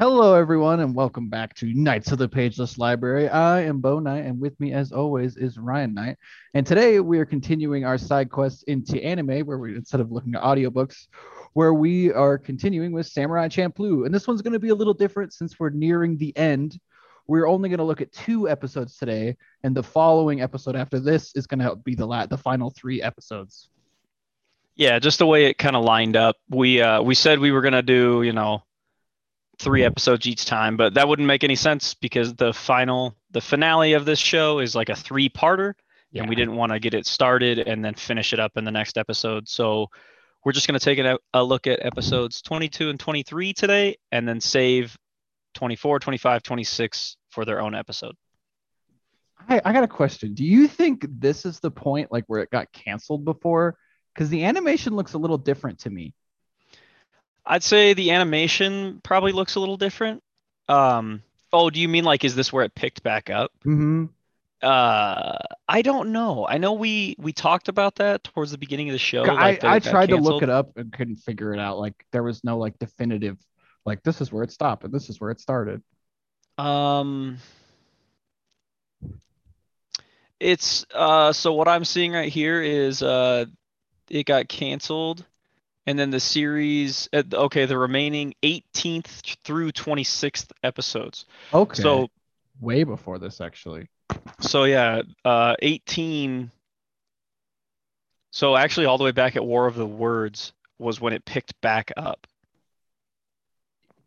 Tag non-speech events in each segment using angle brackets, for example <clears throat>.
Hello, everyone, and welcome back to Knights of the Pageless Library. I am Bo Knight, and with me, as always, is Ryan Knight. And today we are continuing our side quest into anime, where we, instead of looking at audiobooks, where we are continuing with Samurai Champloo. And this one's going to be a little different since we're nearing the end. We're only going to look at two episodes today, and the following episode after this is going to be the la- the final three episodes. Yeah, just the way it kind of lined up. We uh, we said we were gonna do, you know, three episodes each time, but that wouldn't make any sense because the final, the finale of this show is like a three-parter, and we didn't want to get it started and then finish it up in the next episode. So we're just gonna take a, a look at episodes 22 and 23 today, and then save 24, 25, 26 for their own episode. I, I got a question. Do you think this is the point, like where it got canceled before? Because the animation looks a little different to me. I'd say the animation probably looks a little different. Um, oh, do you mean like is this where it picked back up? Mm-hmm. Uh, I don't know. I know we we talked about that towards the beginning of the show. I, like, that I tried to look it up and couldn't figure it out. Like there was no like definitive, like this is where it stopped and this is where it started. Um, it's uh, so what I'm seeing right here is uh, it got canceled, and then the series. Uh, okay, the remaining 18th through 26th episodes. Okay. So way before this actually. So yeah, uh, 18. So actually, all the way back at War of the Words was when it picked back up.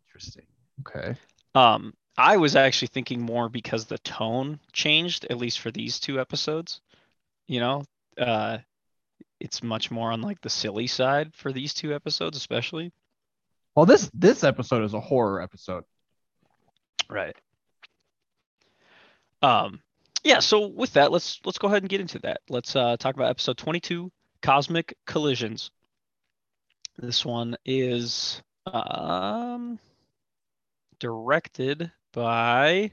Interesting. Okay. Um, I was actually thinking more because the tone changed, at least for these two episodes. You know, uh, it's much more on like the silly side for these two episodes, especially. Well, this this episode is a horror episode. Right. Um, yeah. So with that, let's let's go ahead and get into that. Let's uh, talk about episode 22, Cosmic Collisions. This one is um directed by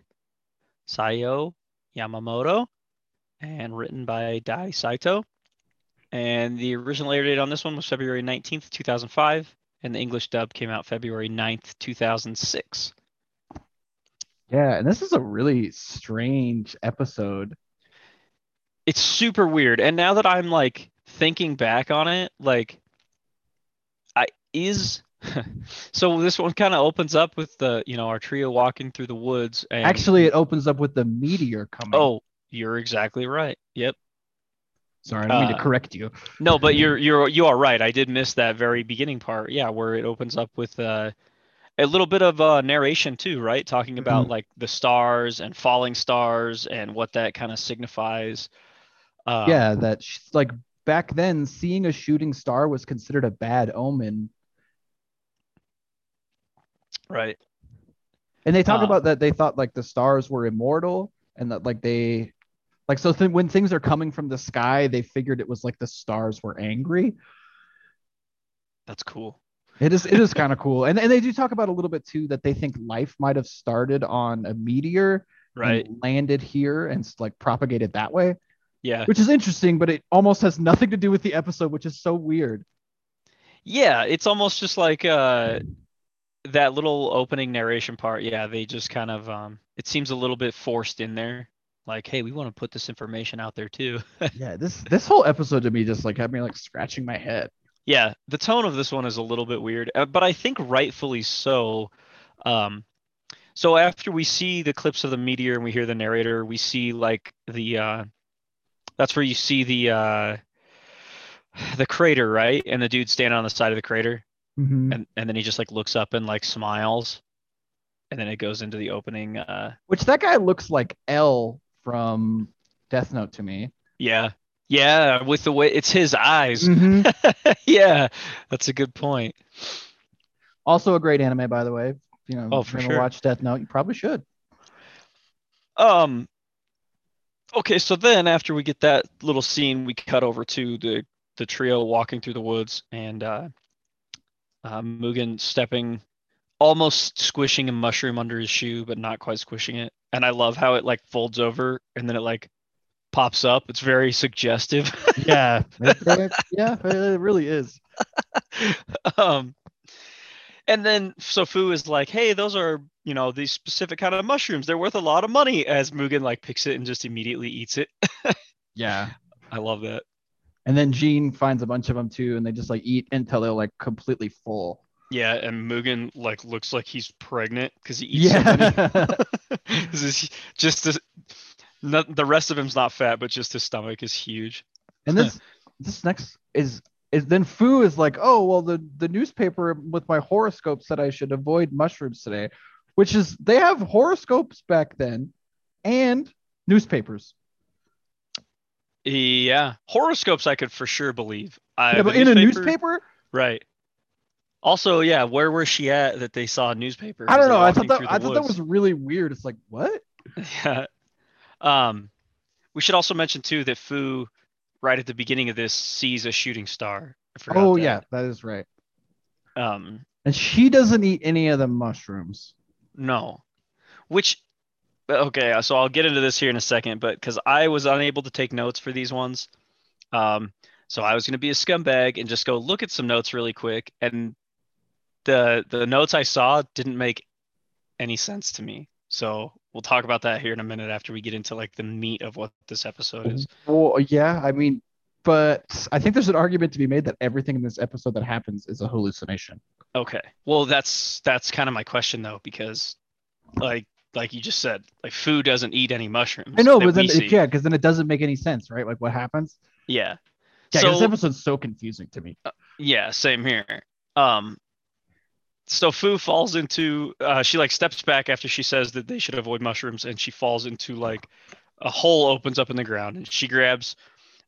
Sayo Yamamoto and written by Dai Sato. And the original air date on this one was February 19th, 2005, and the English dub came out February 9th, 2006. Yeah, and this is a really strange episode. It's super weird. And now that I'm like thinking back on it, like I is <laughs> so this one kind of opens up with the, you know, our trio walking through the woods and Actually, it opens up with the meteor coming. Oh, you're exactly right. Yep. Sorry, I don't mean uh, to correct you. No, but you're you're you are right. I did miss that very beginning part. Yeah, where it opens up with uh, a little bit of uh, narration too, right? Talking about like the stars and falling stars and what that kind of signifies. Uh, yeah, that sh- like back then, seeing a shooting star was considered a bad omen. Right. And they talk Uh, about that they thought like the stars were immortal and that like they like so th- when things are coming from the sky, they figured it was like the stars were angry. That's cool. It is it is <laughs> kind of cool. And and they do talk about a little bit too that they think life might have started on a meteor Right. and landed here and like propagated that way, Yeah. which is interesting, but it almost has nothing to do with the episode, which is so weird. Yeah. It's almost just like uh, that little opening narration part. Yeah. They just kind of um, it seems a little bit forced in there. Like, hey, we want to put this information out there too. Yeah, this this whole episode to me just like had me like scratching my head. Yeah, the tone of this one is a little bit weird, uh, but I think rightfully so. Um, so after we see the clips of the meteor and we hear the narrator, we see like the uh, that's where you see the uh, the crater, right? And the dude standing on the side of the crater, Mhm. and and then he just like looks up and like smiles, and then it goes into the opening. Uh, Which that guy looks like L from Death Note to me. yeah, yeah, with the way it's his eyes. Mhm. <laughs> yeah, that's a good point. Also a great anime, by the way. You know, Oh, if you never sure. watched Death Note, you probably should. Um. Okay, so then after we get that little scene, we cut over to the the trio walking through the woods and uh, uh, Mugen stepping, almost squishing a mushroom under his shoe, but not quite squishing it. And I love how it like folds over and then it like pops up. It's very suggestive. <laughs> Yeah, <laughs> yeah, it really is. um, And then Sofu is like, "Hey, those are you know these specific kind of mushrooms. They're worth a lot of money." As Mugen like picks it and just immediately eats it. <laughs> Yeah. I love that. And then Jean finds a bunch of them too, and they just like eat until they're like completely full. Yeah, and Mugen like looks like he's pregnant because he eats. Yeah. <laughs> <laughs> Just this, not, the rest of him's not fat, but just his stomach is huge. and this this next is is then Fu is like, oh well, the the newspaper with my horoscope said I should avoid mushrooms today, which is they have horoscopes back then, and newspapers. Yeah, horoscopes I could for sure believe. I, Yeah, but in a newspaper, right? Also, yeah, where was she at that they saw a newspaper? I don't know. I thought that I the thought that was really weird. It's like what? <laughs> Yeah. Um, we should also mention too that Fu, right at the beginning of this, sees a shooting star. Oh that. yeah, that is right. Um, And she doesn't eat any of the mushrooms. no, which, okay, so I'll get into this here in a second, but because I was unable to take notes for these ones, um, so I was going to be a scumbag and just go look at some notes really quick, and the the notes I saw didn't make any sense to me. So we'll talk about that here in a minute after we get into like the meat of what this episode is. Well, yeah, I mean, but I think there's an argument to be made that everything in this episode that happens is a hallucination. Okay. Well, that's that's kind of my question though, because like like you just said, like Fu doesn't eat any mushrooms. I know, but then see. yeah, because then it doesn't make any sense, right? Like what happens? yeah. Yeah, 'cause this So episode's so confusing to me. yeah, same here. Um, so Fu falls into uh, she like steps back after she says that they should avoid mushrooms, and she falls into like a hole opens up in the ground, and she grabs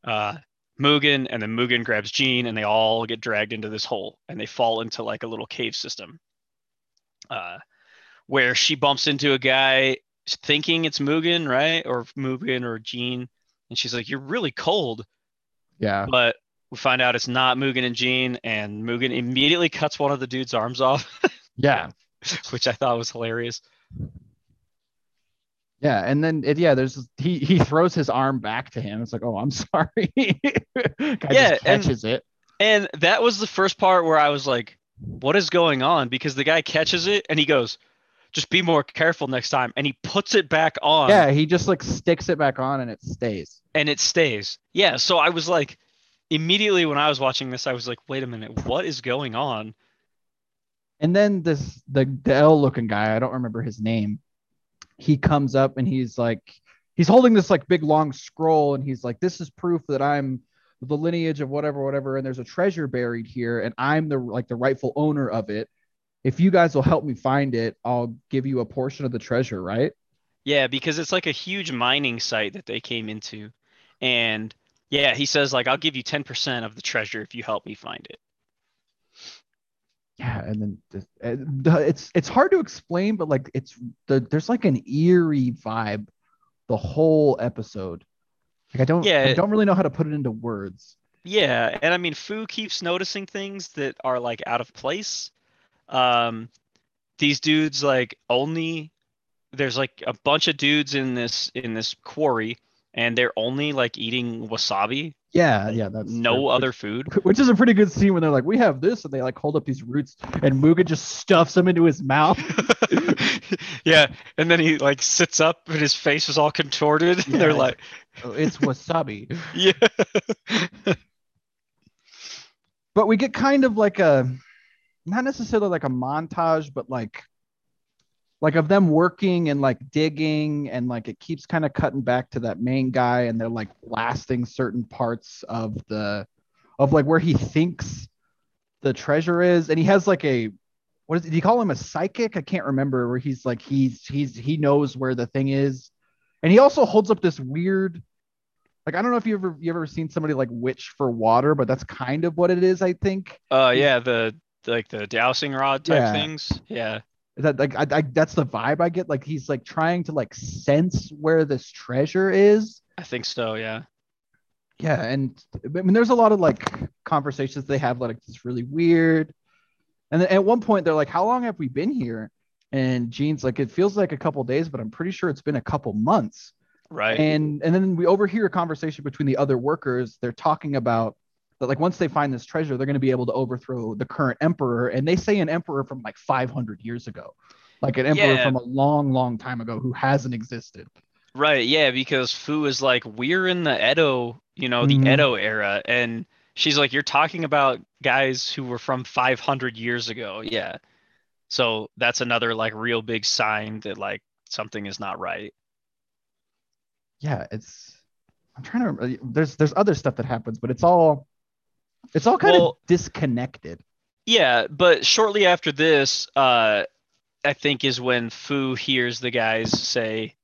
uh Mugen, and then Mugen grabs Jean, and they all get dragged into this hole, and they fall into like a little cave system. Uh, where she bumps into a guy thinking it's Mugen, right? Or Mugen or Jean. And she's like, You're really cold. Yeah. But we find out it's not Mugen and Jean, and Mugen immediately cuts one of the dude's arms off, <laughs> Yeah. which I thought was hilarious. Yeah. And then it, yeah, there's he he throws his arm back to him. It's like, oh, I'm <laughs> sorry. Yeah, just and- catches it. And that was the first part where I was like, What is going on? Because the guy catches it and he goes, Just be more careful next time. And he puts it back on. Yeah, he just like sticks it back on and it stays. and it stays. Yeah, so I was like, immediately when I was watching this, I was like, wait a minute, what is going on? And then this the the L looking guy, I don't remember his name. He comes up and he's like he's holding this like big long scroll and he's like this is proof that I'm the lineage of whatever whatever and there's a treasure buried here and I'm the like the rightful owner of it. If you guys will help me find it, I'll give you a portion of the treasure, right? Yeah, because it's like a huge mining site that they came into. And yeah, he says like I'll give you 10% of the treasure if you help me find it. Yeah, and then the, the- it's it's hard to explain, but like it's the there's like an eerie vibe the whole episode. Like I don't yeah, I don't really know how to put it into words. Yeah, and I mean Fu keeps noticing things that are like out of place. Um these dudes like only there's like a bunch of dudes in this in this quarry and they're only like eating wasabi, Yeah, yeah, that's no which- other food. <laughs> Which is a pretty good scene when they're like, "We have this," and they like hold up these roots, and Mugen just stuffs them into his mouth. <laughs> yeah, and then he like sits up and his face is all contorted. And <laughs> they're like, Oh, it's wasabi. yeah, but we get kind of like a, not necessarily like a montage, but like, like of them working and like digging, and like it keeps kind of cutting back to that main guy, and they're like blasting certain parts of the, of like where he thinks the treasure is, and he has like a. What is, did he call him a psychic? I can't remember. Where he's like he's he's he knows where the thing is, and he also holds up this weird, like I don't know if you ever you ever seen somebody like witch for water, but that's kind of what it is. I think uh, yeah, the like the dowsing rod type Yeah. things. Yeah, that like I, I that's the vibe I get. Like he's like trying to like sense where this treasure is. I think so. Yeah, Yeah, and I mean, there's a lot of like conversations they have, like it's really weird. And then at one point, they're like, "How long have we been here?" And Gene's like, "It feels like a couple days, but I'm pretty sure it's been a couple months." right. And and then we overhear a conversation between the other workers. They're talking about that like once they find this treasure, they're going to be able to overthrow the current emperor. And they say an emperor from like 500 years ago, like an emperor Yeah. from a long, long time ago who hasn't existed. Right, yeah, because Fu is like, we're in the Edo, you know, the Mhm. Edo era, and she's like, you're talking about guys who were from 500 years ago, yeah. So that's another like real big sign that like something is not right. Yeah, it's. I'm trying to. There's there's other stuff that happens, but it's all, it's all kind Well- of disconnected. Yeah, but shortly after this, uh, I think is when Fu hears the guys say,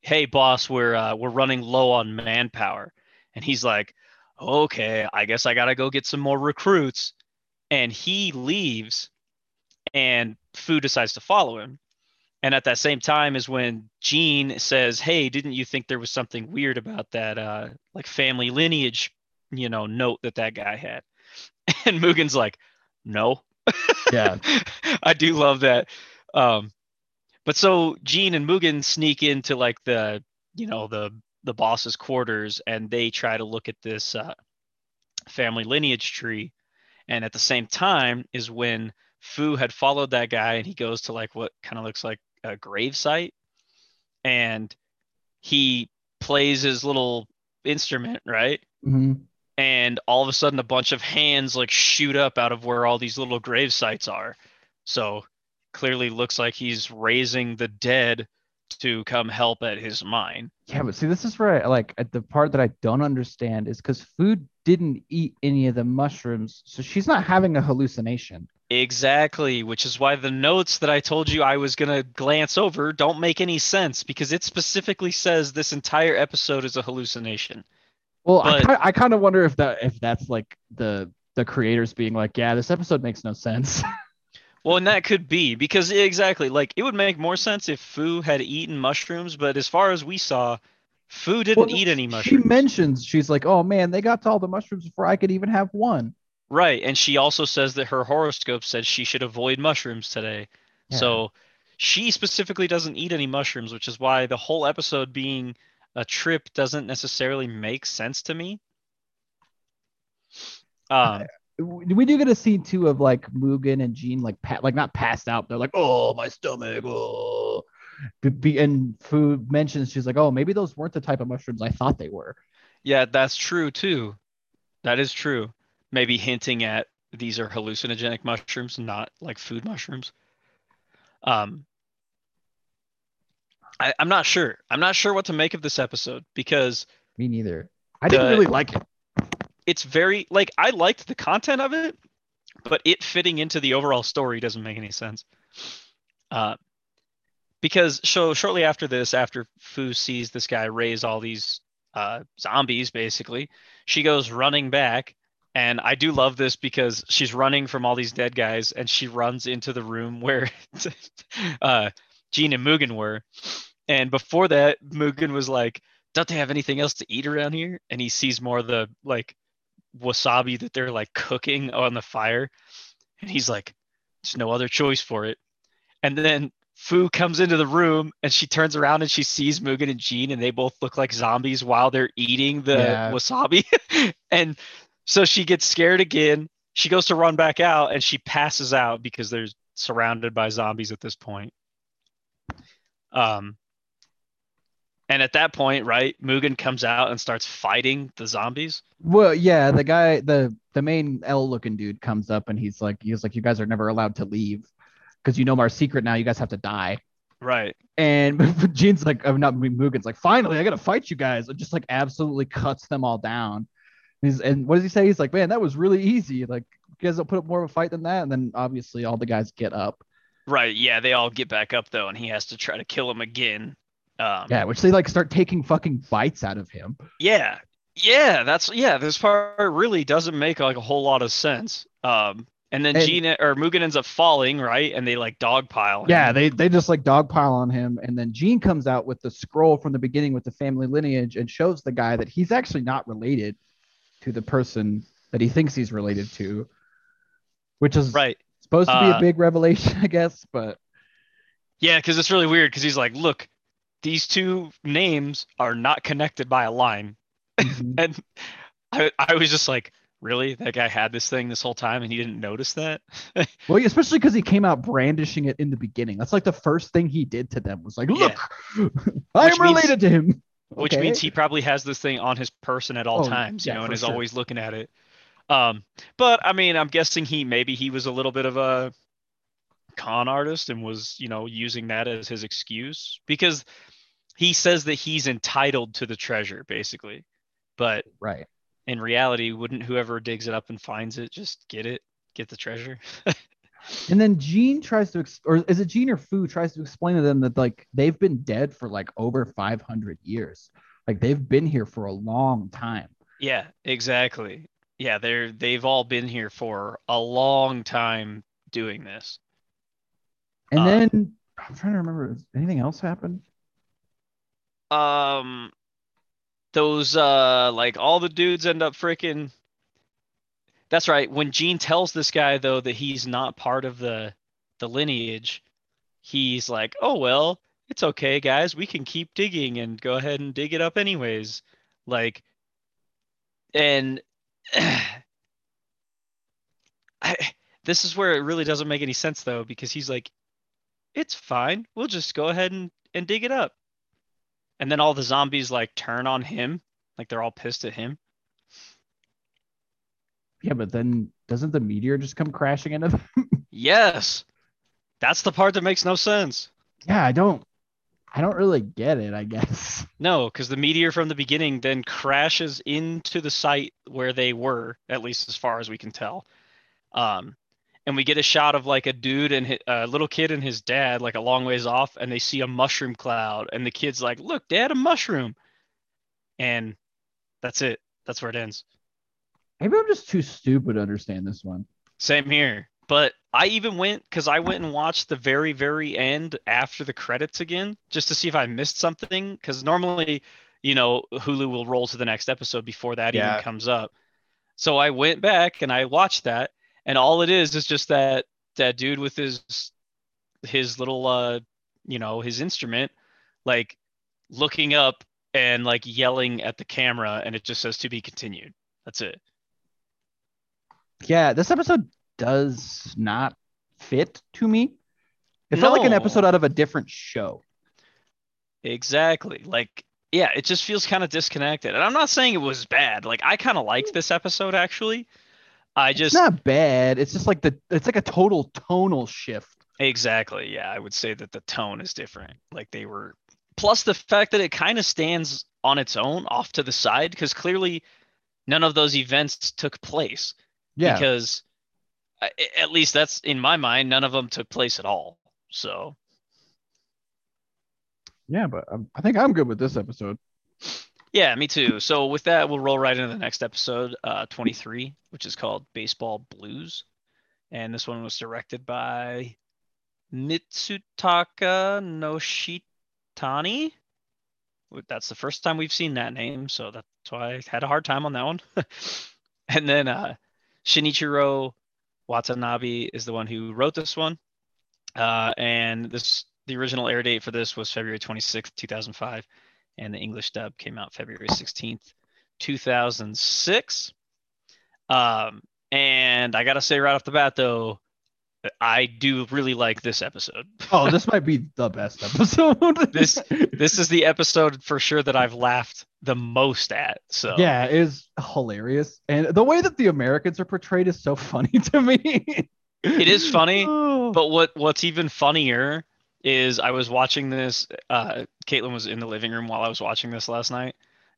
"Hey, boss, we're uh, we're running low on manpower," and he's like, "Okay, I guess I gotta go get some more recruits," and he leaves, and Fu decides to follow him. And at that same time is when Jean says, "Hey, didn't you think there was something weird about that, uh, like family lineage, you know, note that that guy had?" <laughs> And Mugen's like, "No." <laughs> Yeah. I do love that. Um, but so Gene and Mugen sneak into like the, you know, the the boss's quarters, and they try to look at this uh, family lineage tree. And at the same time is when Fu had followed that guy, and he goes to like what kind of looks like a grave site, and he plays his little instrument, right? Mhm. And all of a sudden a bunch of hands like shoot up out of where all these little grave sites are. So clearly looks like he's raising the dead to come help at his mine. Yeah, but see, this is where I like at the part that I don't understand is because Fu didn't eat any of the mushrooms, so she's not having a hallucination. Exactly, which is why the notes that I told you I was going to glance over don't make any sense because it specifically says this entire episode is a hallucination. Well, I, But- ki- I kind of wonder if that if that's like the the creators being like, yeah, this episode makes no sense. <laughs> Well, and that could be because exactly like it would make more sense if Fu had eaten mushrooms, but as far as we saw, Fu didn't Well, eat any mushrooms. She mentions she's like, oh man, they got to all the mushrooms before I could even have one. Right, and she also says that her horoscope said she should avoid mushrooms today. Yeah. So she specifically doesn't eat any mushrooms, which is why the whole episode being a trip doesn't necessarily make sense to me. Um, we do get a scene too of like Mugen and Jean like pat like not passed out. They're like, oh my stomach, oh. And Fu mentions she's like, oh maybe those weren't the type of mushrooms I thought they were. yeah, that's true too. That is true. Maybe hinting at these are hallucinogenic mushrooms, not like food mushrooms. Um, I, I'm not sure. I'm not sure what to make of this episode because Me neither. I didn't The- really like it. it's very like I liked the content of it, but it fitting into the overall story doesn't make any sense. Uh, because so shortly after this, after Fu sees this guy raise all these uh, zombies, basically, she goes running back, and I do love this because she's running from all these dead guys, and she runs into the room where <laughs> uh, Jean and Mugen were, and before that, Mugen was like, "Don't they have anything else to eat around here?" And he sees more of the like wasabi that they're like cooking on the fire. And he's like, there's no other choice for it. And then Fu comes into the room and she turns around and she sees Mugen and Jean and they both look like zombies while they're eating the Yeah. wasabi. <laughs> and so she gets scared again. She goes to run back out and she passes out because they're surrounded by zombies at this point. Um, and at that point, right, Mugen comes out and starts fighting the zombies. Well, yeah, the guy, the the main L looking dude comes up and he's like, he's like, you guys are never allowed to leave because you know our secret now. You guys have to die. Right. And <laughs> Jean's like, I'm not Mugen's like, finally, I gotta fight you guys. It just like absolutely cuts them all down. He's and what does he say? He's like, man, that was really easy. Like, you guys don't put up more of a fight than that. And then obviously all the guys get up. Right. Yeah. They all get back up though, and he has to try to kill him again. Um, Yeah, which they like start taking fucking bites out of him. Yeah. Yeah. That's yeah. This part really doesn't make like a whole lot of sense. Um, and then And- Gina or Mugen ends up falling, right? And they like dogpile. him. Yeah, they they just like dogpile on him, and then Gene comes out with the scroll from the beginning with the family lineage and shows the guy that he's actually not related to the person that he thinks he's related to, which is Right. Supposed to be a Uh, big revelation, <laughs> I guess. But Yeah, because it's really weird because he's like, look, these two names are not connected by a line. mhm. <laughs> And I, I was just like, really? That guy had this thing this whole time and he didn't notice that? <laughs> Well, especially because he came out brandishing it in the beginning. That's like the first thing he did to them was like, Yeah. "Look, I Which am means- related to him." Which Okay. means he probably has this thing on his person at all Oh, times, you yeah, know, and is sure. always looking at it. Um, but I mean, I'm guessing he maybe he was a little bit of a con artist and was, you know, using that as his excuse because he says that he's entitled to the treasure, basically. But right. in reality, wouldn't whoever digs it up and finds it just get it, get the treasure? <laughs> And then Gene tries to, ex- or is it Gene or Fu tries to explain to them that like they've been dead for like over 500 years. Like they've been here for a long time. Yeah, exactly. Yeah, they're they've all been here for a long time doing this. And Uh, then I'm trying to remember, anything else happened? Um those uh like all the dudes end up freaking That's right. When Gene tells this guy though that he's not part of the the lineage, he's like, "Oh well, it's okay, guys. We can keep digging and go ahead and dig it up anyways." Like and <sighs> I, this is where it really doesn't make any sense though because he's like it's fine. We'll just go ahead and, and dig it up. And then all the zombies like turn on him like they're all pissed at him. Yeah, but then doesn't the meteor just come crashing into them? <laughs> yes. That's the part that makes no sense. Yeah, I don't, I don't really get it. I guess. <laughs> no because the meteor from the beginning then crashes into the site where they were at least as far as we can tell um and we get a shot of like a dude and a little kid and his dad like a long ways off and they see a mushroom cloud and the kid's like look dad a mushroom and that's it that's where it ends Maybe I'm just too stupid to understand this one. Same here. But I even went because I went and watched the very, very end after the credits again, just to see if I missed something. Because normally, you know, Hulu will roll to the next episode before that Yeah. even comes up. So I went back and I watched that, and all it is is just that that dude with his his little uh you know his instrument like looking up and like yelling at the camera and it just says to be continued that's it Yeah, this episode does not fit to me. It felt like an episode out of a different show. Exactly. Like, yeah, it just feels kind of disconnected. And I'm not saying it was bad. Like, I kind of liked this episode actually. I It's just not bad. It's just like the it's like a total tonal shift. exactly, yeah, I would say that the tone is different. Like they were plus the fact that it kind of stands on its own off to the side because clearly none of those events took place Yeah. because at least that's in my mind none of them took place at all. So, yeah, but um, I think I'm good with this episode. Yeah, me too. So with that, we'll roll right into the next episode, uh, 23, which is called Baseball Blues. And this one was directed by Mitsutaka Noshitani. That's the first time we've seen that name, so that's why I had a hard time on that one. <laughs> and then uh, Shinichiro Watanabe is the one who wrote this one. Uh, and this the original air date for this was February 26th, 2005 and the English dub came out February 16th, 2006. Um, and I gotta say right off the bat though, I do really like this episode. <laughs> Oh, this might be the best episode. <laughs> This- this is the episode for sure that I've laughed the most at. So yeah, it is hilarious. And the way that the Americans are portrayed is so funny <laughs> to me. It is funny, Oh. But what what's even funnier is I was watching this. Uh, Caitlin was in the living room while I was watching this last night,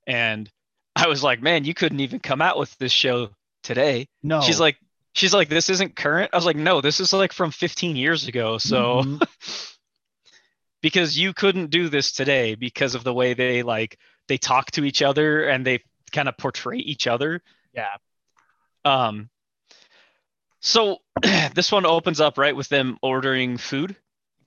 and I was like, "Man, you couldn't even come out with this show today." no. She's like, "She's like, this isn't current." I was like, "No, this is like from 15 years ago." So Mhm. <laughs> because you couldn't do this today because of the way they like they talk to each other and they kind of portray each other. Yeah. Um. So <clears throat> this one opens up right with them ordering food.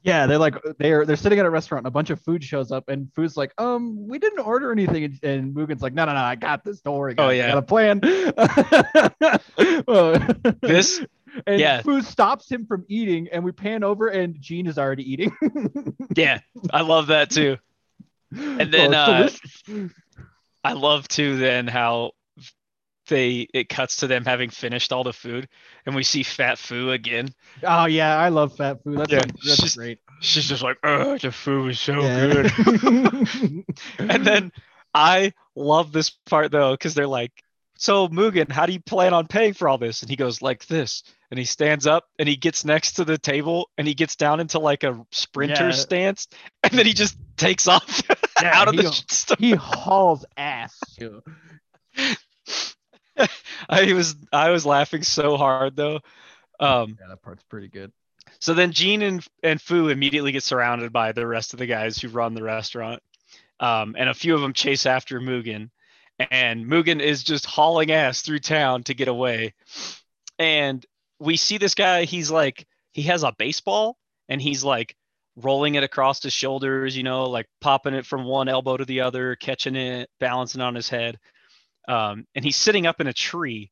Yeah, they're like they're they're sitting at a restaurant and a bunch of food shows up and Fu's like, um, we didn't order anything and, and Mugen's like, no, no, no, I got this. Don't worry, Oh, guys. I got a plan. <laughs> This- <laughs> and yeah. food stops him from eating, and we pan over and Gene is already eating. <laughs> Yeah, I love that too. And then, Oh, uh. I love too then how they it cuts to them having finished all the food, and we see Fat Fu again. Oh yeah, I love fat Fu. That's Yeah, that's she's- great. She's just like, "Oh, the food is so Yeah. good." <laughs> and then I love this part though, because they're like, "So Mugen, how do you plan on paying for all this?" And he goes like this, and he stands up and he gets next to the table and he gets down into like a sprinter Yeah. stance, and then he just takes off <laughs> Yeah, out of he the <laughs> he hauls ass too. <laughs> I was I was laughing so hard though. Um, Yeah, that part's pretty good. So then Gene and, and Fu immediately get surrounded by the rest of the guys who run the restaurant. Um, and a few of them chase after Mugen. And Mugen is just hauling ass through town to get away. And we see this guy, he's like, he has a baseball and he's like rolling it across his shoulders, you know, like popping it from one elbow to the other, catching it, balancing on his head. Um, and he's sitting up in a tree.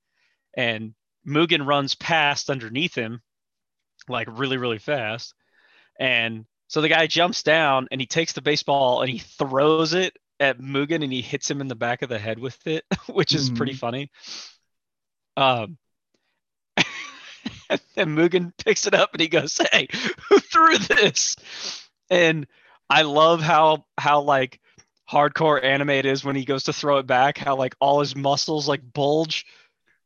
And Mugen runs past underneath him like really really fast and so the guy jumps down and he takes the baseball and he throws it at Mugen and he hits him in the back of the head with it <laughs> which is pretty Mhm. funny um <laughs> and Mugen picks it up and he goes hey <laughs> who threw this and I love how how like hardcore anime it is when he goes to throw it back how like all his muscles like bulge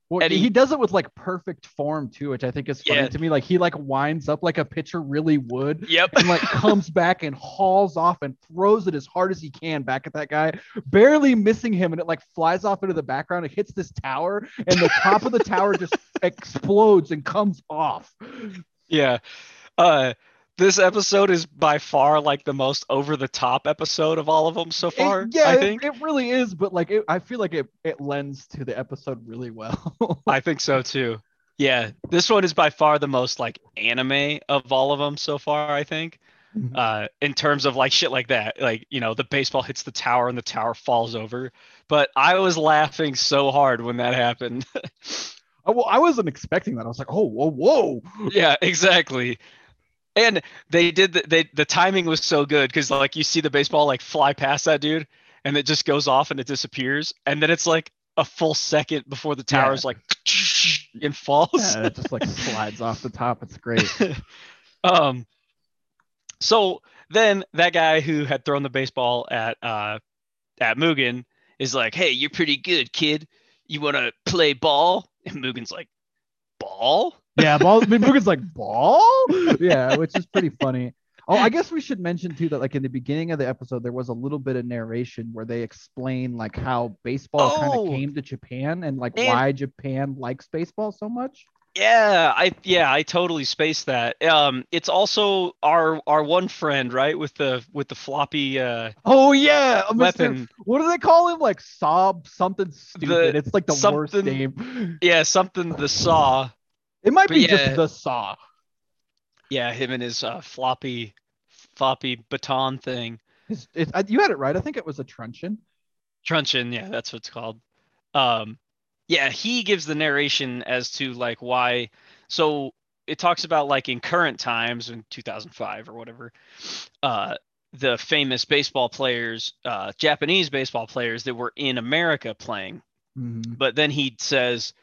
Well, And he, he- does it with like perfect form too, which I think is funny Yeah. to me. Like he like winds up like a pitcher really would, yep and like comes back and hauls off and throws it as hard as he can back at that guy, barely missing him, and it like flies off into the background. It hits this tower, and the top of the tower just <laughs> explodes and comes off. Yeah. Uh this episode is by far like the most over the top episode of all of them so It- far. yeah, I it- think. it, really is, but like it, I feel like it it lends to the episode really well. <laughs> I think so too. Yeah, this one is by far the most like anime of all of them so far. I think, Mhm. uh, in terms of like shit like that, like you know, the baseball hits the tower and the tower falls over. But I was laughing so hard when that happened. <laughs> Oh, well, I wasn't expecting that. I was like, oh, whoa, whoa. yeah, exactly. And they did the, they the timing was so good because like you see the baseball like fly past that dude and it just goes off and it disappears and then it's like a full second before the Yeah. tower's like <laughs> and falls. Yeah, it just like slides off the top. It's great. <laughs> um so then that guy who had thrown the baseball at uh at Mugen is like, "Hey, you're pretty good, kid. You want to play ball?" And Mugen's like, "Ball?" Yeah, ball. I mean, Mugen's like ball. Yeah, which is pretty funny. Oh, I guess we should mention too that like in the beginning of the episode there was a little bit of narration where they explain like how baseball kind Oh. of came to Japan and like And- why Japan likes baseball so much. Yeah, I yeah, I totally spaced that. Um it's also our our one friend, right, with the with the floppy uh Oh yeah, Mr. weapon. What do they call him? Like Sob something stupid. it's like the worst name. Yeah, something the saw. It might but be yeah. just the Saw. Yeah, him and his uh floppy floppy baton thing. It's, it's, you had it right. I think it was a truncheon. Truncheon, yeah, that's what it's called. Um, yeah, he gives the narration as to like why. So it talks about like in current times in 2005 or whatever, uh, the famous baseball players, uh, Japanese baseball players that were in America playing. Mhm. But then he says,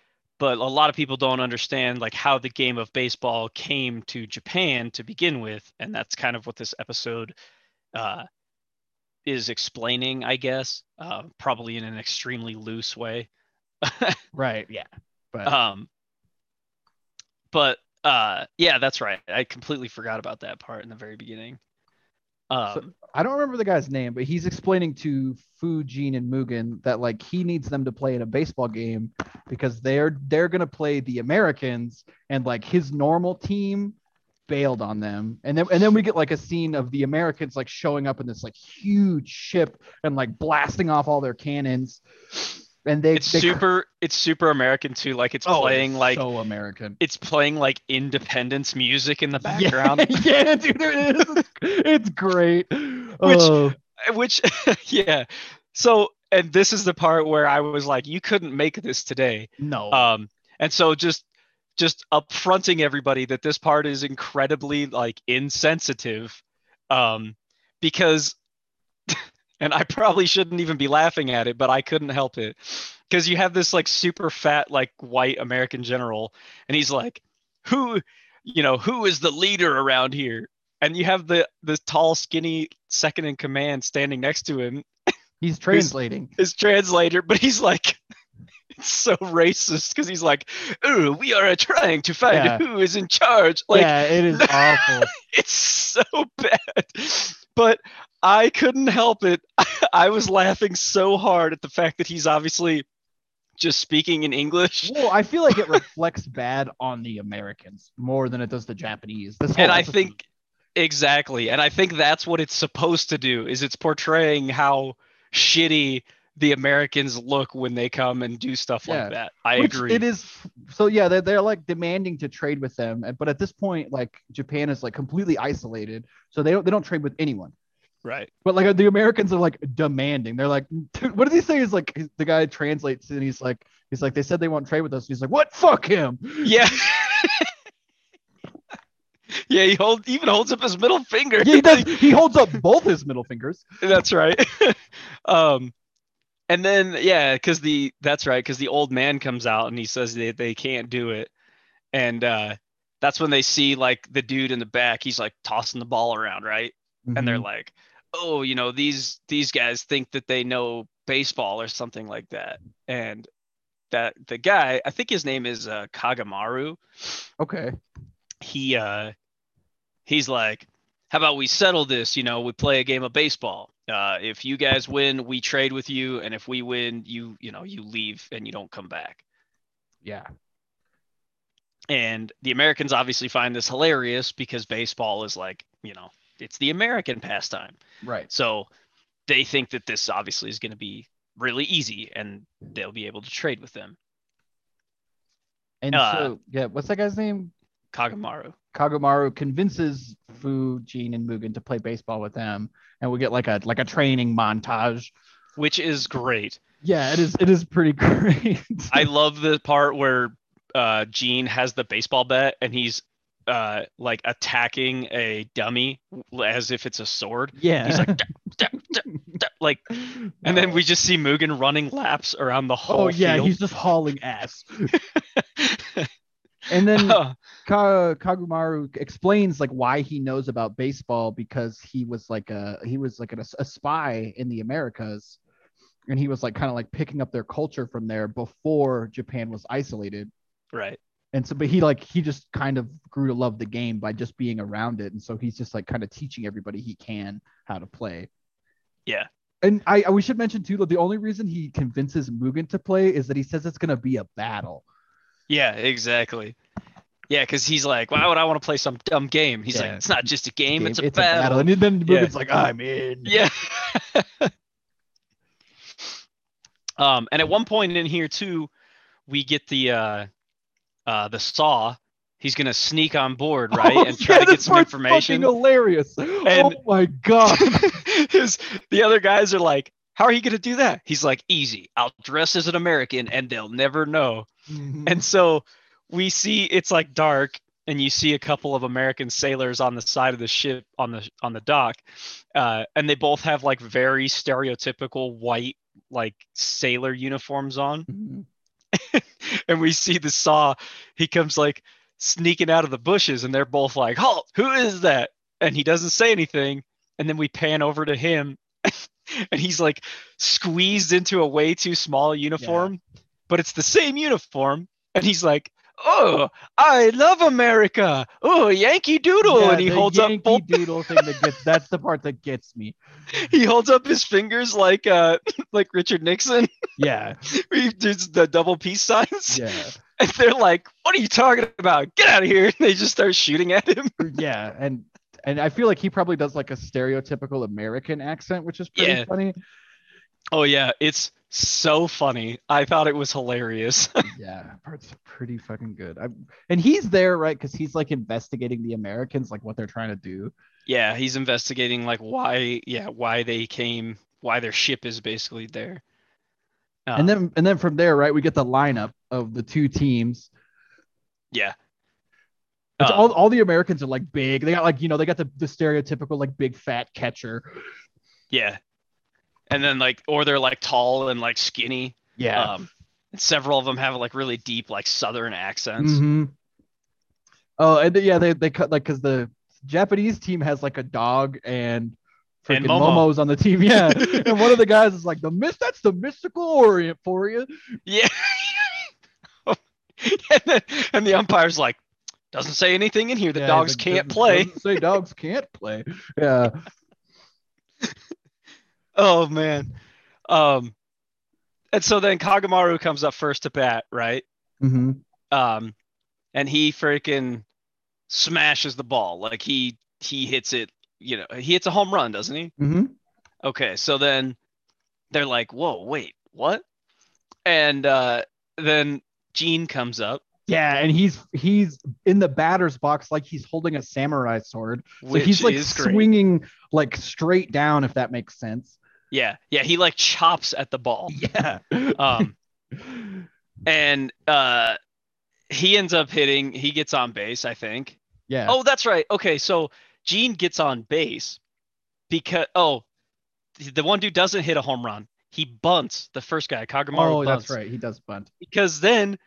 but a lot of people don't understand like how the game of baseball came to Japan to begin with, and that's kind of what this episode uh, is explaining, I guess, uh, probably in an extremely loose way. <laughs> Right. Yeah. But Um, but uh, yeah, that's right. I completely forgot about that part in the very beginning. Um, So- I don't remember the guy's name, but he's explaining to Fu, Jin, and Mugen that like he needs them to play in a baseball game because they're they're gonna play the Americans and like his normal team bailed on them. And then and then we get like a scene of the Americans like showing up in this like huge ship and like blasting off all their cannons. And they it's they, super. It's super American too. Like it's Oh, playing like so American. it's playing like independence music in the background. Yeah, <laughs> yeah dude, it is. It's, it's great. Oh. which <laughs> yeah so and this is the part where i was like you couldn't make this today no. um and so just just upfronting everybody that this part is incredibly like insensitive um because <laughs> and i probably shouldn't even be laughing at it but i couldn't help it because you have this like super fat like white American general, and he's like, who, you know, who is the leader around here? And you have the the tall, skinny second in command standing next to him, He's <laughs> translating. his translator, but he's like. <laughs> It's so racist because he's like, "Oh, we are trying to find Yeah. who is in charge." Like, yeah, it is <laughs> awful. it's so bad. But I couldn't help it. <laughs> I was laughing so hard at the fact that he's obviously just speaking in English. Well, I feel like it <laughs> reflects bad on the Americans more than it does the Japanese. This And I think exactly. And I think that's what it's supposed to do is it's portraying how shitty the Americans look when they come and do stuff Yeah. like that. I Which agree. It is so yeah, they're, they're like demanding to trade with them, but at this point, like Japan is like completely isolated, so they don't they don't trade with anyone. Right. But like the Americans are like demanding. They're like, "Dude, what did he say? Is like the guy translates and he's like, he's like, they said they won't trade with us. He's like, what? Fuck him. Yeah. <laughs> yeah, he hold, even holds up his middle finger. Yeah, he does. <laughs> He holds up both his middle fingers. That's right. <laughs> um, and then yeah, because the that's right, because the old man comes out and he says they they can't do it, and uh, that's when they see like the dude in the back. He's like tossing the ball around, right? And they're Mhm. like, oh, you know, these these guys think that they know baseball or something like that, and that the guy, I think his name is uh, Kagamaru. Okay. he uh he's like how about we settle this? You know we play a game of baseball. Uh if you guys win we trade with you. And if we win you you know you leave and you don't come back. Yeah. and the americans obviously find this hilarious because baseball is like you know it's the american pastime Right. so they think that this obviously is going to be really easy and they'll be able to trade with them And Uh, so yeah, what's that guy's name? kagamaru Kagamaru convinces Fu, Jean, and Mugen to play baseball with them, and we get like a like a training montage. which is great Yeah, it is. It is pretty <laughs> great. I love the part where uh, Gene has the baseball bat and he's uh, like attacking a dummy as if it's a sword. yeah. He's like, like, and then <laughs> we just see Mugen running laps around the whole Oh yeah, field. he's just hauling ass. <laughs> And then Uh, Ka- Kagumaru explains like why he knows about baseball because he was like a he was like a, a spy in the Americas, and he was like kind of like picking up their culture from there before Japan was isolated. right. And so, but he like he just kind of grew to love the game by just being around it, and so he's just like kind of teaching everybody he can how to play. Yeah. And I we should mention too that the only reason he convinces Mugen to play is that he says it's gonna be a battle. Yeah, exactly. Yeah, because he's like, why would I want to play some dumb game? He's Yeah. like, it's not just a game, Game- it's a battle. And then Yeah. Mugen's like, I'm in. Yeah. <laughs> um, and at one point in here too, we get the uh, uh, the saw. He's gonna sneak on board, <laughs> right, Oh, and try yeah, to get some information. fucking hilarious. And- oh my god. <laughs> His the other guys are like, "How are you gonna do that?" He's like, "Easy. I'll dress as an American, and they'll never know." And so we see it's like dark, and you see a couple of American sailors on the side of the ship on the on the dock, uh, and they both have like very stereotypical white like sailor uniforms on. Mhm. <laughs> and we see the saw. He comes like sneaking out of the bushes, and they're both like, "Halt! Who is that?" And he doesn't say anything. And then we pan over to him, <laughs> and he's like squeezed into a way too small uniform, but it's the same uniform. And he's like, "Oh, I love America! Oh, Yankee Doodle!" Yeah, and he holds Yankee up both. Doodle thing that gets that's the part that gets me. <laughs> He holds up his fingers like uh <laughs> like Richard Nixon. Yeah. <laughs> he does the double peace signs. Yeah. And they're like, "What are you talking about? Get out of here!" And they just start shooting at him. Yeah. And and I feel like he probably does like a stereotypical American accent, which is pretty Yeah. funny. Oh yeah, it's so funny. I thought it was hilarious. <laughs> Yeah, that part's pretty fucking good. I, and he's there, right? Because he's like investigating the Americans, like what they're trying to do. yeah, he's investigating like why, yeah, why they came, why their ship is basically there. Uh, and then and then from there, right, we get the lineup of the two teams. yeah, Uh, all, all the Americans are like big. They got like, you know, they got the, the stereotypical like big fat catcher. yeah, and then like, or they're like tall and like skinny. Yeah. Um, And several of them have like really deep like southern accents. Mhm. Oh, and yeah, they they cut like because the Japanese team has like a dog and freaking And Momo. Momo's on the team. Yeah, <laughs> and one of the guys is like the mist. That's the mystical Orient for you. Yeah. <laughs> and, then, and the umpire's like, doesn't say anything in here. The Yeah, dogs can't play. Say dogs can't play. Yeah. Oh man. Um and so then Kagamaru comes up first to bat, right? hmm Um and he freaking smashes the ball. Like he he hits it, you know, he hits a home run, doesn't he? hmm Okay, so then they're like, "Whoa, wait, what?" And uh then Jin comes up, Yeah, and he's he's in the batter's box like he's holding a samurai sword. So which he's like swinging like straight down, if that makes sense. Yeah, yeah, he like chops at the ball. <laughs> Yeah. Um <laughs> and uh he ends up hitting, he gets on base, I think. yeah. Oh, that's right. Okay, so Jin gets on base because oh, the one dude doesn't hit a home run. He bunts the first guy, Kagamaru Oh, bunts. that's right. He does bunt. Because then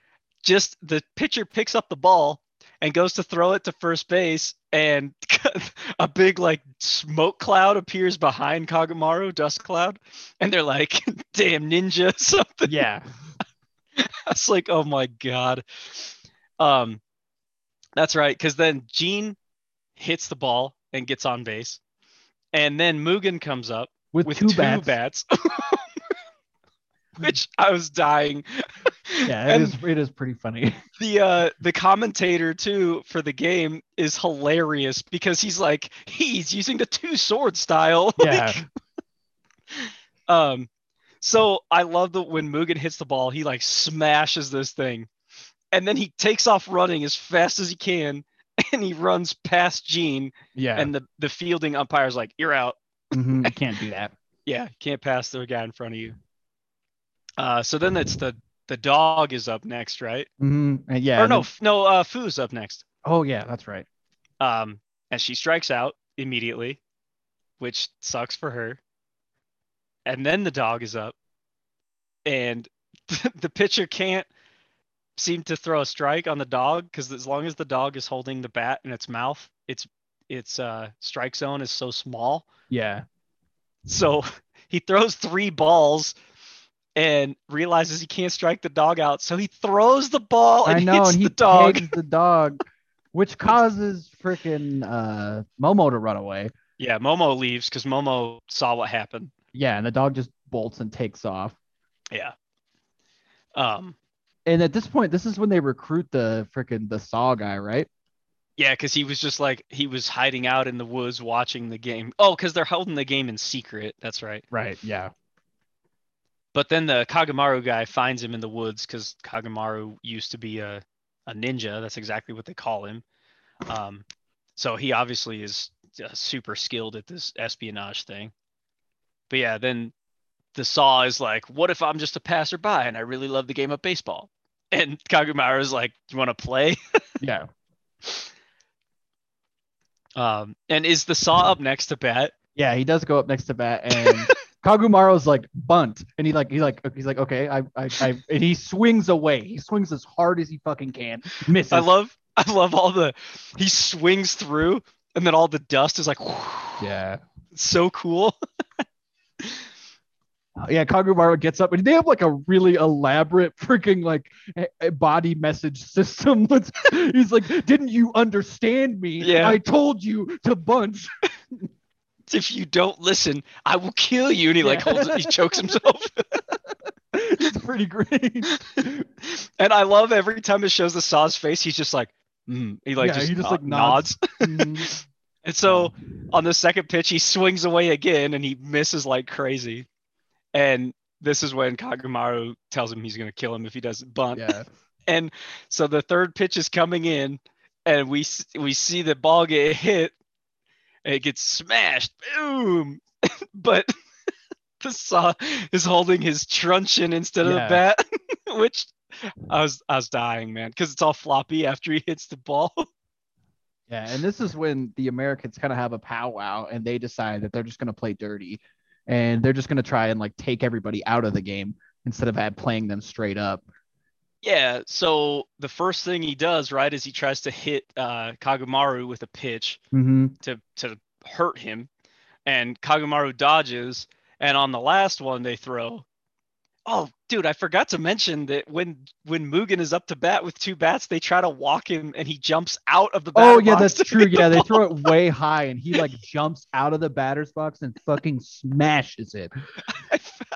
just the pitcher picks up the ball and goes to throw it to first base and <laughs> a big like smoke cloud appears behind Kagamaru, dust cloud, and they're like, <laughs> "Damn ninja!" <laughs> Something. Yeah. It's like, oh my god. Um, that's right. Because then Jin hits the ball and gets on base, and then Mugen comes up With, with two, two, bats. bats, <laughs> which I was dying. <laughs> Yeah, it is. It is pretty funny. <laughs> the uh the commentator too for the game is hilarious because he's like he's using the two sword style. Yeah. Like, um, so I love that when Mugen hits the ball, he like smashes this thing, and then he takes off running as fast as he can, and he runs past Jin, Yeah. and the the fielding umpire's like, "You're out. Mhm, I can't do that. Yeah, can't pass the guy in front of you." Uh, so then it's the the dog is up next, right? hmm Yeah. or no, f- no, uh, Fu's up next. oh, yeah. That's right. Um, and she strikes out immediately, which sucks for her. And then the dog is up, and <laughs> the pitcher can't seem to throw a strike on the dog because as long as the dog is holding the bat in its mouth, its its uh, strike zone is so small. Yeah. So <laughs> he throws three balls and realizes he can't strike the dog out, so he throws the ball and I know, hits and he the dog. the dog, which causes freaking uh, Momo to run away. Yeah, Momo leaves because Momo saw what happened. Yeah, and the dog just bolts and takes off. Yeah. Um. And at this point, this is when they recruit the freaking the Saw guy, right? Yeah, because he was just like he was hiding out in the woods watching the game. Oh, because they're holding the game in secret. That's right. Right. Yeah. But then the Kagamaru guy finds him in the woods because Kagamaru used to be a, a ninja. That's exactly what they call him. Um, so he obviously is uh, super skilled at this espionage thing. But yeah, then the Saw is like, "What if I'm just a passerby and I really love the game of baseball?" <laughs> And Kagamaru is like, "You want to play?" <laughs> Yeah. Um, and is the Saw up next to bat? Yeah. He does go up next to bat, and Kagamaru's like bunt, and he like he like he's like okay, I I, I and he swings away. He swings as hard as he fucking can. Misses. I love I love all the he swings through and then all the dust is like Yeah. it's so cool. <laughs> Yeah, Kagumaro gets up and they have like a really elaborate freaking like body message system. <laughs> He's like, "Didn't you understand me? Yeah. I told you to bunch." <laughs> if you don't listen, I will kill you. And he like holds it, he chokes himself. <laughs> <laughs> it's pretty great. and I love every time it shows the Saw's face, he's just like, mm. he like Yeah, just, he just, like, nods. nods. <laughs> And so on the second pitch, he swings away again and he misses like crazy. And this is when Kagamaru tells him he's gonna kill him if he doesn't bunt. yeah, And so the third pitch is coming in, and we we see the ball get hit, and it gets smashed, boom. <laughs> but <laughs> the saw is holding his truncheon instead of Yeah. the bat, <laughs> which I was I was dying, man, because it's all floppy after he hits the ball. yeah, and this is when the Americans kind of have a powwow and they decide that they're just gonna play dirty, and they're just gonna try and like take everybody out of the game. instead of playing them straight up. Yeah. So the first thing he does, right, is he tries to hit uh, Kagamaru with a pitch Mm-hmm. to to hurt him, and Kagamaru dodges. And on the last one they throw, oh, dude, I forgot to mention that when when Mugen is up to bat with two bats, they try to walk him, and he jumps out of the. Oh yeah, that's true. hit the Yeah, they throw it <laughs> way high, and he like jumps out of the batter's box and fucking smashes it.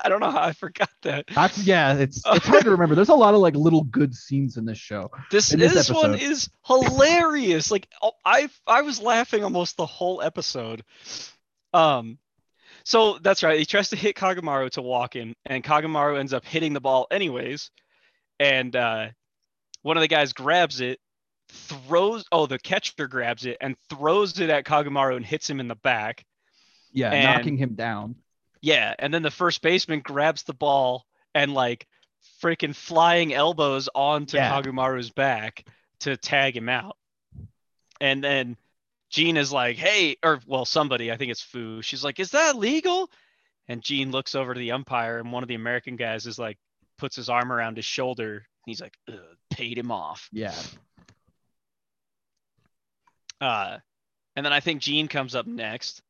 <laughs> I, don't know how I forgot that. That's yeah, it's it's hard to <laughs> remember. There's a lot of like little good scenes in this show. This this this one is hilarious. Like oh, I I was laughing almost the whole episode. Um so that's right. He tries to hit Kagamaru to walk him and Kagamaru ends up hitting the ball anyways. And uh one of the guys grabs it, throws oh the catcher grabs it and throws it at Kagamaru and hits him in the back. Yeah, And- knocking him down. Yeah, and then the first baseman grabs the ball and like freaking flying elbows onto Yeah. Kagamaru's back to tag him out. And then Jin is like, "Hey," or well, somebody, I think it's Fu. She's like, "Is that legal?" And Jin looks over to the umpire, and one of the American guys is like, puts his arm around his shoulder. And he's like, "Paid him off." Yeah. Uh, and then I think Jin comes up next.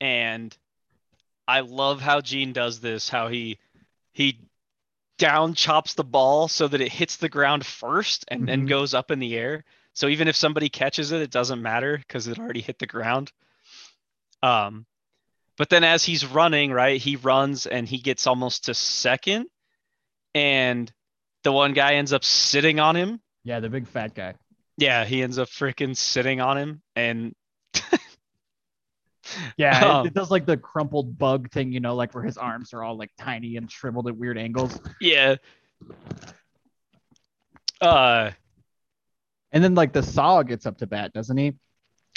And I love how Jin does this, how he he down chops the ball so that it hits the ground first and then Mhm. goes up in the air. So even if somebody catches it, it doesn't matter because it already hit the ground. Um, but then as he's running, right, he runs and he gets almost to second, and the one guy ends up sitting on him Yeah, the big fat guy. yeah, he ends up freaking sitting on him, and <laughs> Yeah, it- Um, it, does like the crumpled bug thing, you know, like where his arms are all like tiny and shriveled at weird angles. yeah. Uh, And then like the Saw gets up to bat, doesn't he?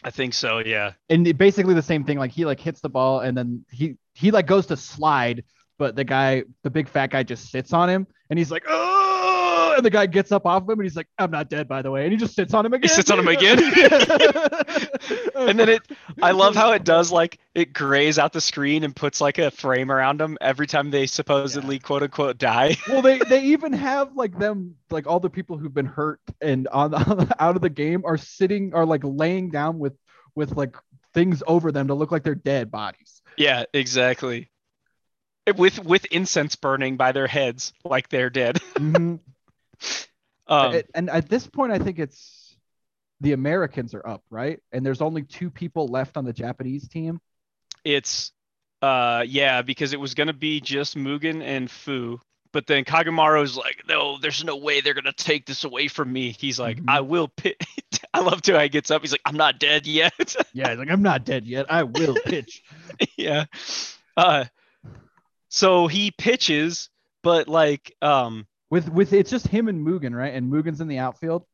I think so. Yeah, And it- basically the same thing. Like he like hits the ball and then he he like goes to slide, but the guy, the big fat guy, just sits on him and he's like, oh, <laughs> and the guy gets up off of him and he's like, I'm not dead, by the way, and he just sits on him again. He sits on him <laughs> again? <laughs> and then it. I love how it does like it grays out the screen and puts like a frame around them every time they supposedly quote unquote die. well they they even have like them like all the people who've been hurt and on, on out of the game are sitting are like laying down with with like things over them to look like they're dead bodies yeah, exactly. With with incense burning by their heads like they're dead. Mhm. Um, and at this point i think it's the americans are up right and there's only two people left on the japanese team it's uh yeah because it was gonna be just Mugen and Fu, but then Kagamaru's like, no, there's no way they're gonna take this away from me. He's like, Mhm. I will pitch. <laughs> I love to how he gets up. He's like, I'm not dead yet. <laughs> yeah he's like i'm not dead yet i will pitch <laughs> yeah. Uh, so he pitches, but like um with with it's just him and mugen right and mugen's in the outfield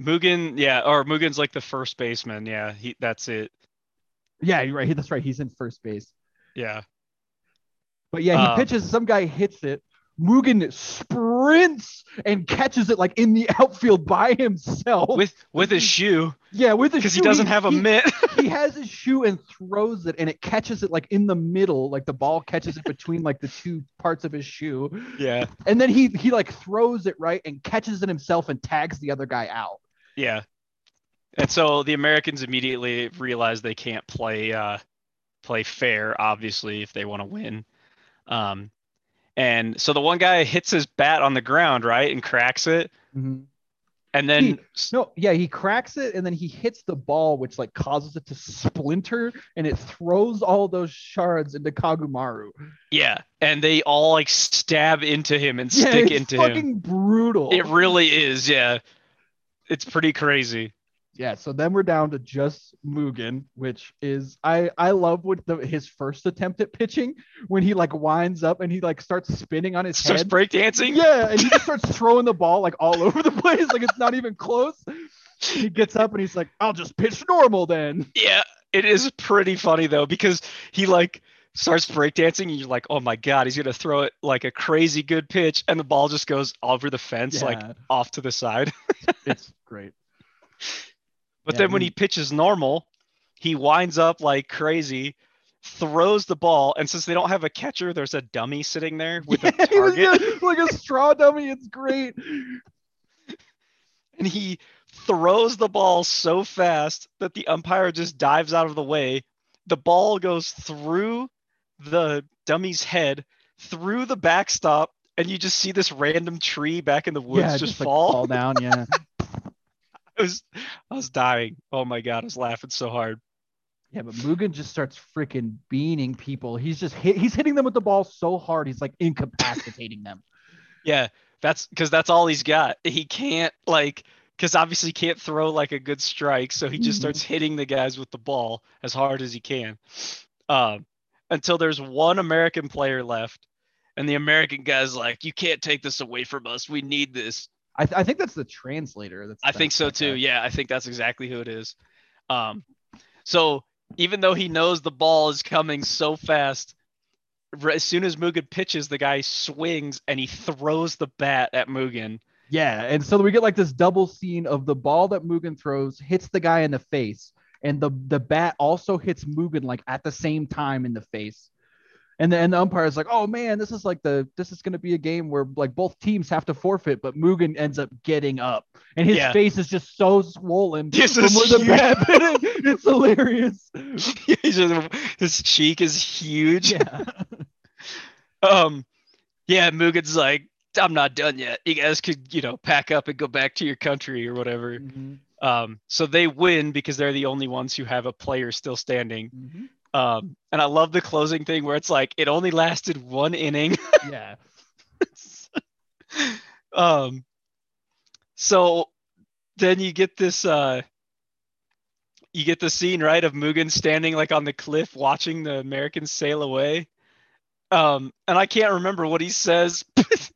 Mugen, yeah, or Mugen's like the first baseman. Yeah, he that's it. yeah you're right that's right he's in first base Yeah. But yeah, he Um, pitches. Some guy hits it. Mugen sprints and catches it like in the <laughs> outfield by himself. With with his shoe yeah, with his shoe. because he doesn't have a he, mitt. <laughs> he has his shoe and throws it, and it catches it like in the middle, like the ball catches it between like the two parts of his shoe, yeah. and then he he like throws it right and catches it himself and tags the other guy out. Yeah. And so the Americans immediately realize they can't play uh play fair, obviously, if they want to win. Um and so the one guy hits his bat on the ground, right, and cracks it. And then He- No, yeah, he cracks it and then he hits the ball, which like causes it to splinter, and it throws all those shards into Kagamaru. yeah, and they all like stab into him and Yeah, stick it's into fucking him. brutal. It really is, yeah. It's pretty crazy. Yeah, so then we're down to just Mugen, which is I I love what the his first attempt at pitching when he like winds up and he like starts spinning on his Starts head. breakdancing. Yeah, and he just starts throwing the ball like all <laughs> over the place, like it's not even close. He gets up and he's like, "I'll just pitch normal then." Yeah, it is pretty funny though because he like starts breakdancing and you're like, oh my god, he's gonna throw it like a crazy good pitch, and the ball just goes over the fence like off to the side. <laughs> It's great. But Yeah, then when he- he pitches normal, he winds up like crazy, throws the ball, and since they don't have a catcher, there's a dummy sitting there <laughs> with a Yeah, he was target, just like a straw dummy. It's great. and he throws the ball so fast that the umpire just dives out of the way. The ball goes through the dummy's head, through the backstop, and you just see this random tree back in the woods yeah, just, like, fall. fall down. Yeah. <laughs> <laughs> I was, I was dying. Oh my god, I was laughing so hard. Yeah, but Mugen just starts freaking beaning people. He's just hit, he's hitting them with the ball so hard, he's like incapacitating them. <laughs> Yeah, that's because that's all he's got. He can't like because obviously he can't throw like a good strike, so he just Mhm. starts hitting the guys with the ball as hard as he can. Um, until there's one American player left, and the American guy's like, "You can't take this away from us. We need this." I, th- I think that's the translator. That's I think so that too. guy. Yeah, I think that's exactly who it is. Um, so even though he knows the ball is coming so fast, as soon as Mugen pitches, the guy swings and he throws the bat at Mugen. Yeah, and so we get like this double scene of the ball that Mugen throws hits the guy in the face, and the the bat also hits Mugen like at the same time in the face. And the, and the umpire is like, "Oh man, this is like the this is going to be a game where like both teams have to forfeit, but Mugen ends up getting up, and his Yeah. face is just so swollen <laughs> This from is where the bat. <laughs> It's hilarious. <laughs> Just- his cheek is huge. Yeah, Um, yeah, Mugen's like, I'm not done yet. You guys could, you know, pack up and go back to your country or whatever. Mhm, Um, so they win because they're the only ones who have a player still standing. mhm. Um, and I love the closing thing where it's like it only lasted one inning. <laughs> yeah. um, so then you get this, uh, you get the scene right of Mugen standing like on the cliff watching the Americans sail away. Um, and I can't remember what he says, <laughs> but,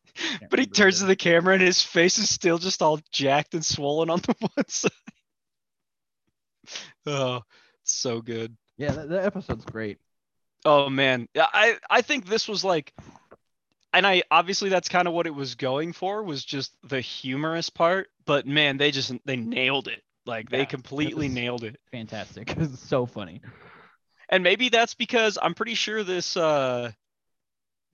but he turns either. to the camera and his face is still just all jacked and swollen on the <laughs> one side. oh, so good. Yeah, that, that episode's great. Oh man, Yeah, I I think this was like, and I obviously that's kind of what it was going for was just the humorous part. But man, they just they nailed it. Like Yeah, they completely nailed it. Fantastic. <laughs> It's so funny. And maybe that's because I'm pretty sure this uh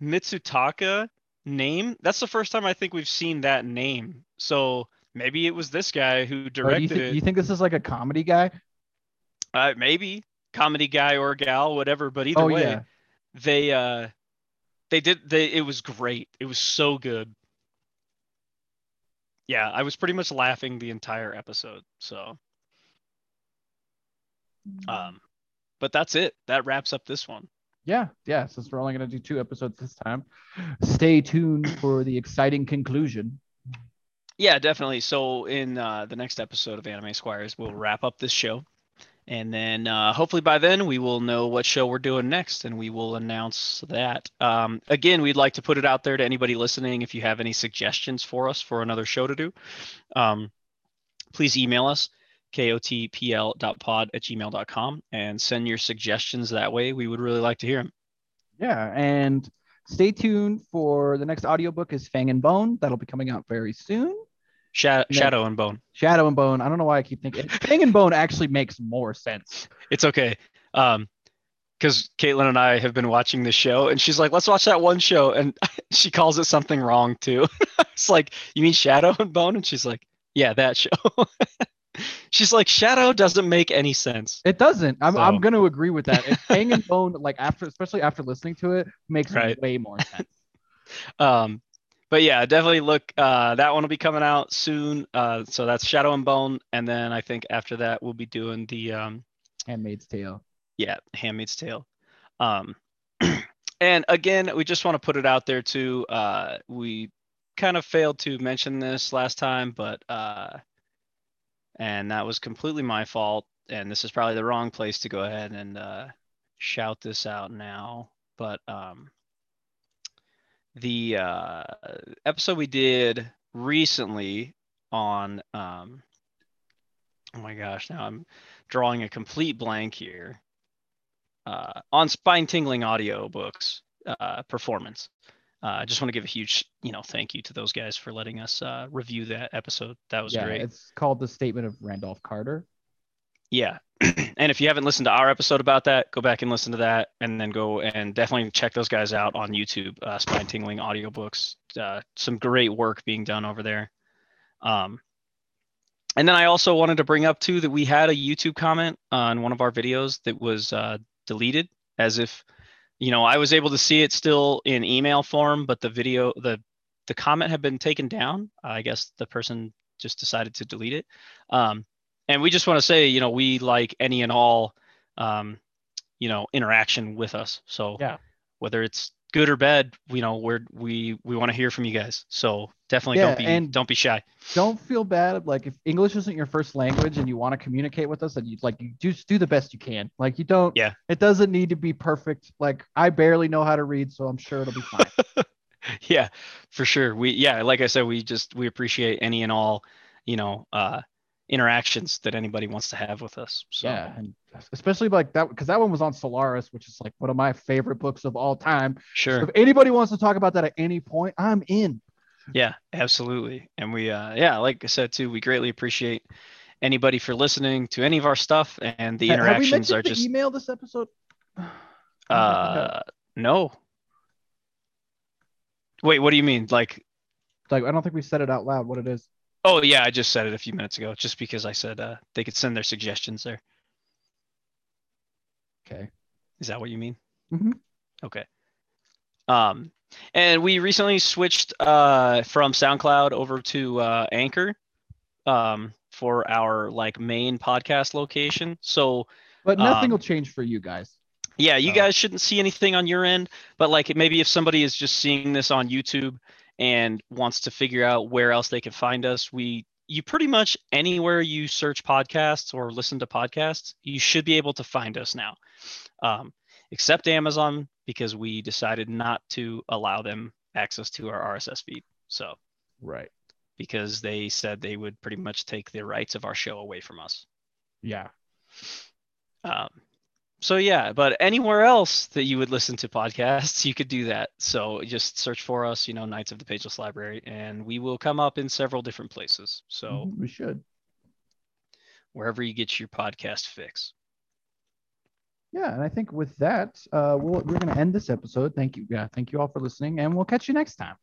Mitsutaka name. That's the first time I think we've seen that name. So maybe it was this guy who Oh, you, directed it. you think this is like a comedy guy? uh, maybe comedy guy or gal, whatever. But either oh way, yeah. they uh they did they it was great it was so good yeah i was pretty much laughing the entire episode so um but that's it that wraps up this one Yeah, yeah. Since we're only going to do two episodes this time, stay tuned <clears throat> for the exciting conclusion. yeah definitely so in uh the next episode of anime squires we'll wrap up this show and then uh, hopefully by then we will know what show we're doing next and we will announce that um, again we'd like to put it out there to anybody listening if you have any suggestions for us for another show to do um, please email us kotpl.pod at gmail.com and send your suggestions that way we would really like to hear them Yeah, and stay tuned for the next audiobook is Fang and Bone. That'll be coming out very soon. Sha- Yeah. shadow and bone Shadow and Bone. I don't know why I keep thinking Fang and Bone actually makes more sense. it's okay um because caitlin and i have been watching the show and she's like let's watch that one show and <laughs> she calls it something wrong too <laughs> it's like you mean shadow and bone and she's like yeah that show <laughs> she's like shadow doesn't make any sense It doesn't. I'm, I'm going to agree with that. If Fang and Bone, like after, especially after listening to it, makes Right. way more sense. um but yeah definitely look uh that one will be coming out soon. Uh so that's shadow and bone. And then i think after that we'll be doing the um Handmaid's Tale. yeah handmaid's tale. Um <clears throat> and again we just want to put it out there too. Uh we kind of failed to mention this last time but uh and that was completely my fault. And this is probably the wrong place to go ahead and uh shout this out now. But um the uh episode we did recently on um oh my gosh now i'm drawing a complete blank here uh, on spine tingling audio books uh, performance. Uh, I just want to give a huge, you know, thank you to those guys for letting us uh, review that episode. That was yeah, great. it's called the Statement of Randolph Carter. Yeah, <clears throat> and if you haven't listened to our episode about that, go back and listen to that, and then go and definitely check those guys out on YouTube. Uh, Spine Tingling Audiobooks. Uh, some great work being done over there. Um, and then I also wanted to bring up too that we had a YouTube comment on one of our videos that was uh, deleted, as if you know I was able to see it still in email form, but the video the the comment had been taken down. I guess the person just decided to delete it. Um, and we just want to say, you know, we like any and all, um, you know, interaction with us. So Yeah. whether it's good or bad, you know, we're we we want to hear from you guys. So definitely Yeah, don't be and- don't be shy. Don't feel bad. Like if English isn't your first language and you want to communicate with us, and you like you just do the best you can. Like you don't. Yeah. It doesn't need to be perfect. Like I barely know how to read, so I'm sure it'll be fine. <laughs> yeah, for sure. We yeah, like I said, we just we appreciate any and all, you know, uh interactions that anybody wants to have with us. So Yeah, and especially like that because that one was on Solaris, which is like one of my favorite books of all time. So sure. if anybody wants to talk about that at any point, I'm in. Yeah, absolutely. And we uh yeah, like I said too, we greatly appreciate anybody for listening to any of our stuff and the Ha- Have we interactions mentioned are the just email this episode? <sighs> uh no. Wait, what do you mean? Like like I don't think we said it out loud what it is. Oh yeah, I just said it a few minutes ago just because I said uh they could send their suggestions there. Okay. Is that what you mean? Mhm. Okay. Um, and we recently switched uh, from SoundCloud over to uh, Anchor um, for our like main podcast location. So But nothing Um, will change for you guys. yeah, you Oh. guys shouldn't see anything on your end, but like maybe if somebody is just seeing this on YouTube and wants to figure out where else they can find us, we you pretty much anywhere you search podcasts or listen to podcasts, you should be able to find us now. Um, except Amazon because we decided not to allow them access to our RSS feed. So Right. because they said they would pretty much take the rights of our show away from us. Yeah. Um, so yeah, but anywhere else that you would listen to podcasts, you could do that. So just search for us, you know, Knights of the Pageless Library, and we will come up in several different places. So Mhm, we should. wherever you get your podcast fix. Yeah, and I think with that, uh, we'll, we're going to end this episode. Thank you. Yeah, thank you all for listening, and we'll catch you next time.